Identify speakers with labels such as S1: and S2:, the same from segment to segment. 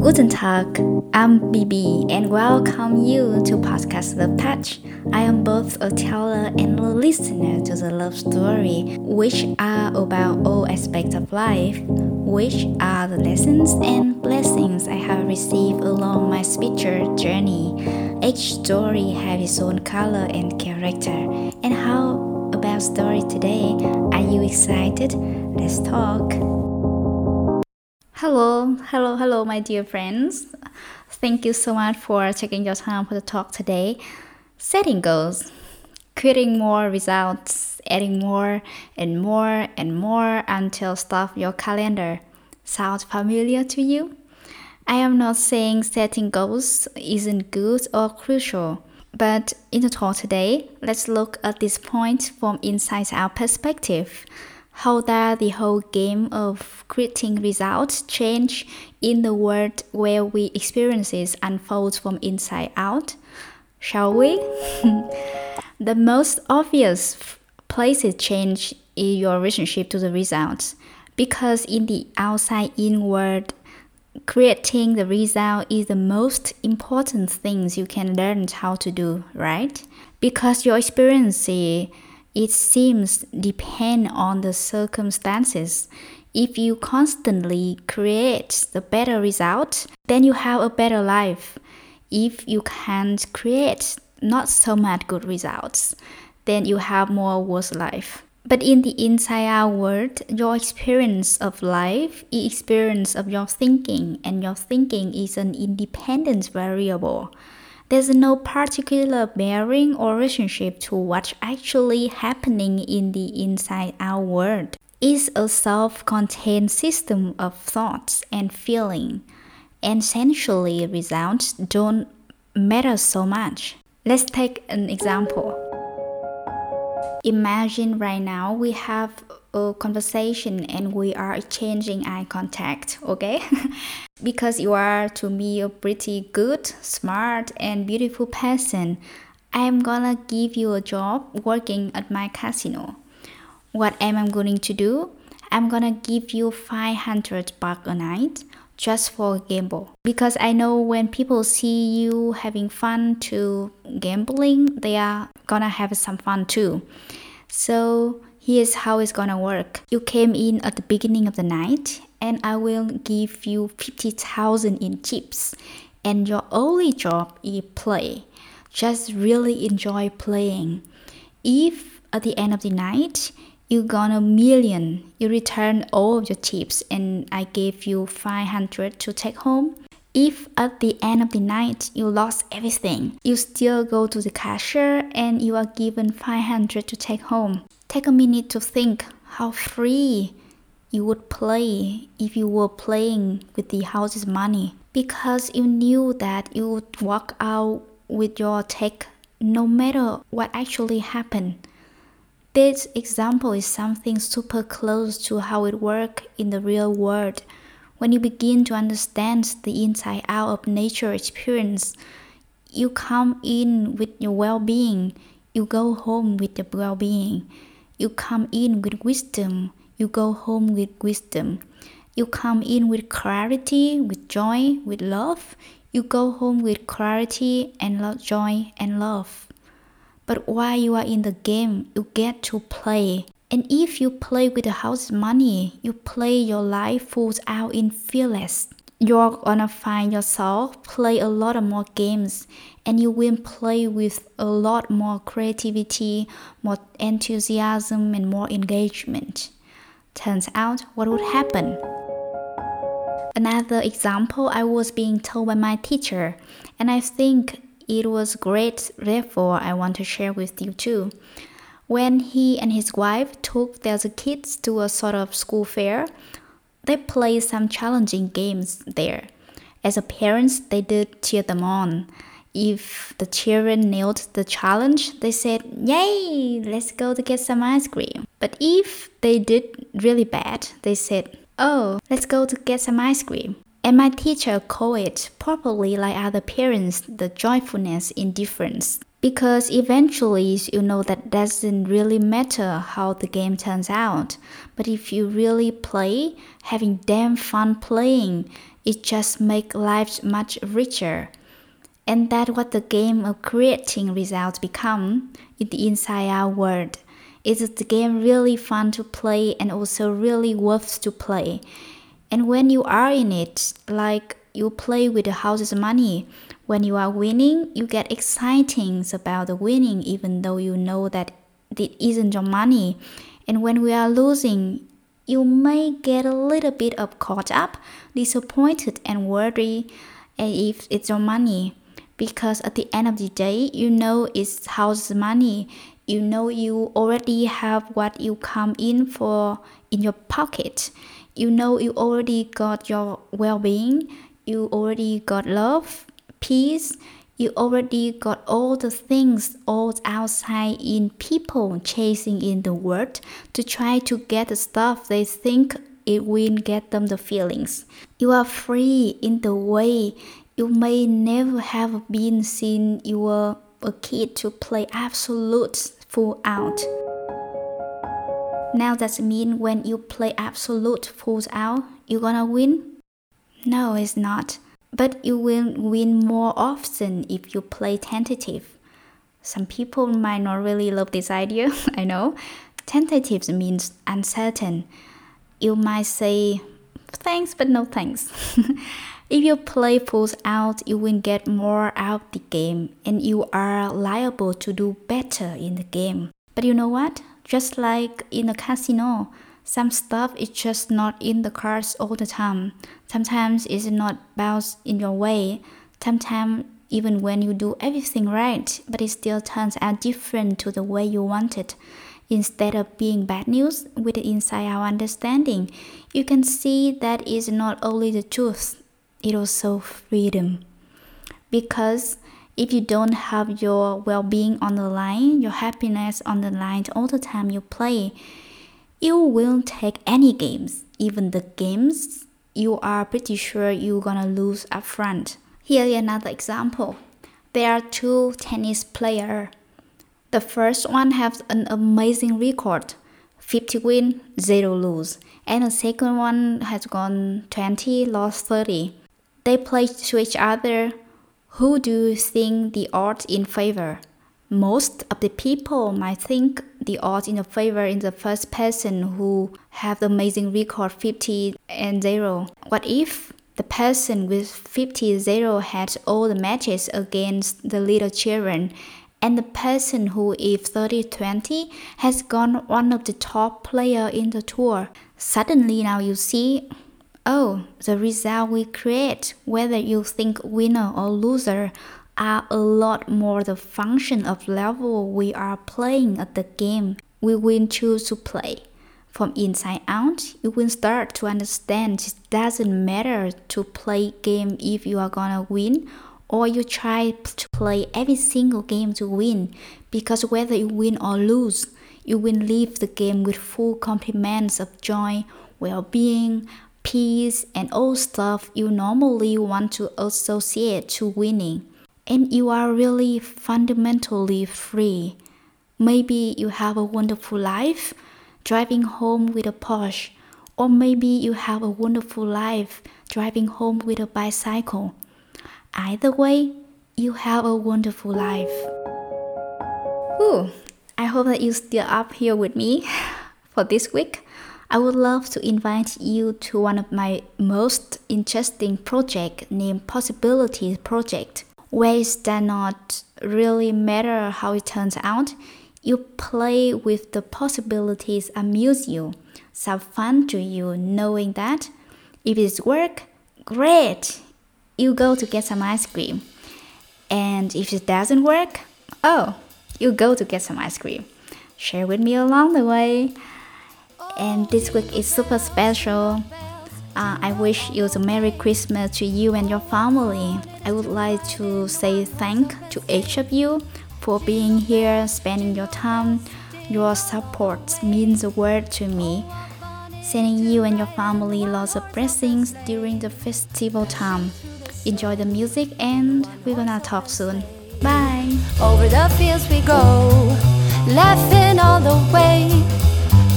S1: Guten Tag, I'm Bibi and welcome you to Podcast Love Touch. I am both a teller and a listener to the love story, which are about all aspects of life, which are the lessons and blessings I have received along my spiritual journey. Each story has its own color and character. And how about story today? Are you excited? Let's talk. Hello, hello, hello, my dear friends. Thank you so much for taking your time for the talk today. Setting goals, creating more results, adding more and more and more until stuff your calendar. Sounds familiar to you? I am not saying setting goals isn't good or crucial, but in the talk today, let's look at this point from inside out perspective how that the whole game of creating results change in the world where we experiences unfold from inside out? Shall we? The most obvious place it change is your relationship to the results because in the outside in world creating the result is the most important things you can learn how to do right? Because your experience it seems depend on the circumstances. If you constantly create the better result, then you have a better life. If you can't create not so much good results, then you have more worse life. But in the entire world, your experience of life experience of your thinking, and your thinking is an independent variable. There's no particular bearing or relationship to what's actually happening in the inside out world. It's a self-contained system of thoughts and feeling. And essentially results don't matter so much. Let's take an example. Imagine right now we have a conversation and we are exchanging eye contact, okay? because you are to me a pretty good, smart, and beautiful person, I am gonna give you a job working at my casino. What am I going to do? I'm gonna give you 500 bucks a night just for gamble because I know when people see you having fun to gambling, they are gonna have some fun too. So Here's how it's gonna work. You came in at the beginning of the night and I will give you 50,000 in tips. And your only job is play. Just really enjoy playing. If at the end of the night you got a million, you return all of your tips and I gave you 500 to take home. If at the end of the night you lost everything, you still go to the cashier and you are given 500 to take home. Take a minute to think how free you would play if you were playing with the house's money because you knew that you would walk out with your take no matter what actually happened. This example is something super close to how it works in the real world. When you begin to understand the inside out of nature experience, you come in with your well being, you go home with your well being. You come in with wisdom, you go home with wisdom. You come in with clarity, with joy, with love. You go home with clarity and joy and love. But while you are in the game, you get to play. And if you play with the house money, you play your life full out in fearless you're gonna find yourself play a lot of more games and you will play with a lot more creativity, more enthusiasm, and more engagement. Turns out, what would happen? Another example, I was being told by my teacher, and I think it was great, therefore, I want to share with you too. When he and his wife took their kids to a sort of school fair, they played some challenging games there. As a parents, they did cheer them on. If the children nailed the challenge, they said, Yay, let's go to get some ice cream. But if they did really bad, they said, Oh, let's go to get some ice cream. And my teacher called it properly like other parents the joyfulness in difference because eventually you know that doesn't really matter how the game turns out but if you really play having damn fun playing It just makes life much richer. And that's what the game of creating results become in the inside out world. Is the game really fun to play and also really worth to play? And when you are in it, like you play with the house's money, when you are winning, you get exciting about the winning, even though you know that it isn't your money. And when we are losing, you may get a little bit of caught up, disappointed, and worried eh, if it's your money. Because at the end of the day, you know it's house's money. You know you already have what you come in for in your pocket you know you already got your well-being you already got love peace you already got all the things all outside in people chasing in the world to try to get the stuff they think it will get them the feelings. You are free in the way. You may never have been seen. You were a kid to play absolute full out. Now it mean when you play absolute full out, you're gonna win? No, it's not. But you will win more often if you play tentative. Some people might not really love this idea, I know. Tentative means uncertain. You might say, thanks, but no thanks. if you play full out, you will get more out of the game and you are liable to do better in the game. But you know what? Just like in a casino, some stuff is just not in the cards all the time. Sometimes it's not bounced in your way. Sometimes even when you do everything right, but it still turns out different to the way you wanted. Instead of being bad news with inside out understanding, you can see that is not only the truth, it also freedom. Because if you don't have your well being on the line, your happiness on the line all the time you play, you will take any games, even the games you are pretty sure you're gonna lose up front. Here is another example. There are two tennis players. The first one has an amazing record 50 win, 0 lose. And the second one has gone 20, lost 30. They play to each other who do you think the odds in favor? Most of the people might think the odds in favor in the first person who have the amazing record 50 and 0. What if the person with 50 0 had all the matches against the little children and the person who is 30 20 has gone one of the top player in the tour? Suddenly now you see Oh, the result we create, whether you think winner or loser, are a lot more the function of level we are playing at the game we will choose to play. From inside out, you will start to understand it doesn't matter to play game if you are gonna win or you try to play every single game to win because whether you win or lose, you will leave the game with full complements of joy, well-being, peace, and all stuff you normally want to associate to winning. And you are really fundamentally free. Maybe you have a wonderful life, driving home with a Porsche, or maybe you have a wonderful life, driving home with a bicycle. Either way, you have a wonderful life. Ooh, I hope that you still up here with me for this week. I would love to invite you to one of my most interesting project named Possibilities Project, it does not really matter how it turns out. You play with the possibilities amuse you, some fun to you knowing that if it's work, great. You go to get some ice cream. And if it doesn't work, oh, you go to get some ice cream. Share with me along the way and this week is super special. Uh, I wish you a Merry Christmas to you and your family. I would like to say thank to each of you for being here, spending your time. Your support means the world to me. Sending you and your family lots of blessings during the festival time. Enjoy the music and we're gonna talk soon. Bye.
S2: Over the fields we go, laughing all the way.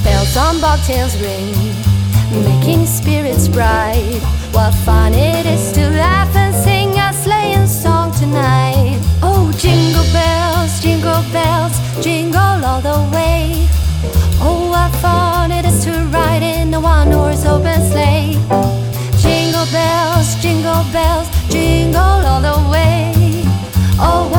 S2: Bells on bobtails ring, making spirits bright. What fun it is to laugh and sing a sleighing song tonight. Oh, jingle bells, jingle bells, jingle all the way. Oh, what fun it is to ride in a one horse open sleigh. Jingle bells, jingle bells, jingle all the way. Oh,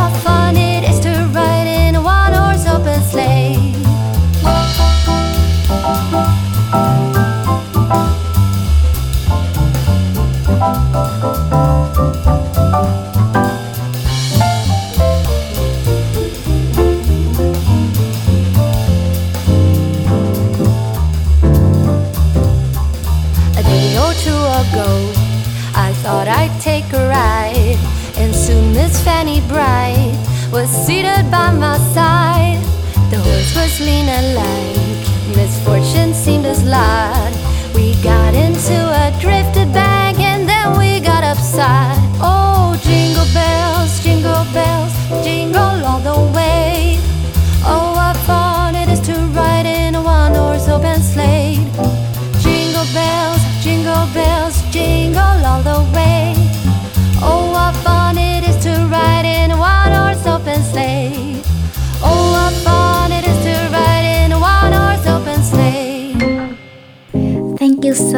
S2: seated by my side. The horse was lean and lank, misfortune seemed a slide. We got into a drifted bank, and then we got upside. Oh, jingle bells, jingle bells, jingle all the way. Oh, what fun it is to ride in a one horse open sleigh. Jingle bells, jingle bells, jingle all the way.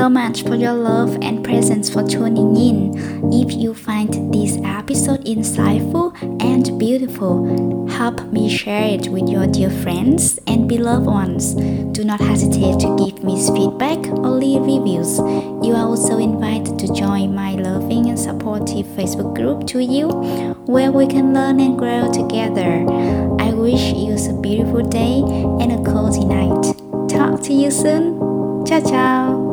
S1: So much for your love and presence for tuning in. If you find this episode insightful and beautiful, help me share it with your dear friends and beloved ones. Do not hesitate to give me feedback or leave reviews. You are also invited to join my loving and supportive Facebook group to you, where we can learn and grow together. I wish you a beautiful day and a cozy night. Talk to you soon. Ciao ciao.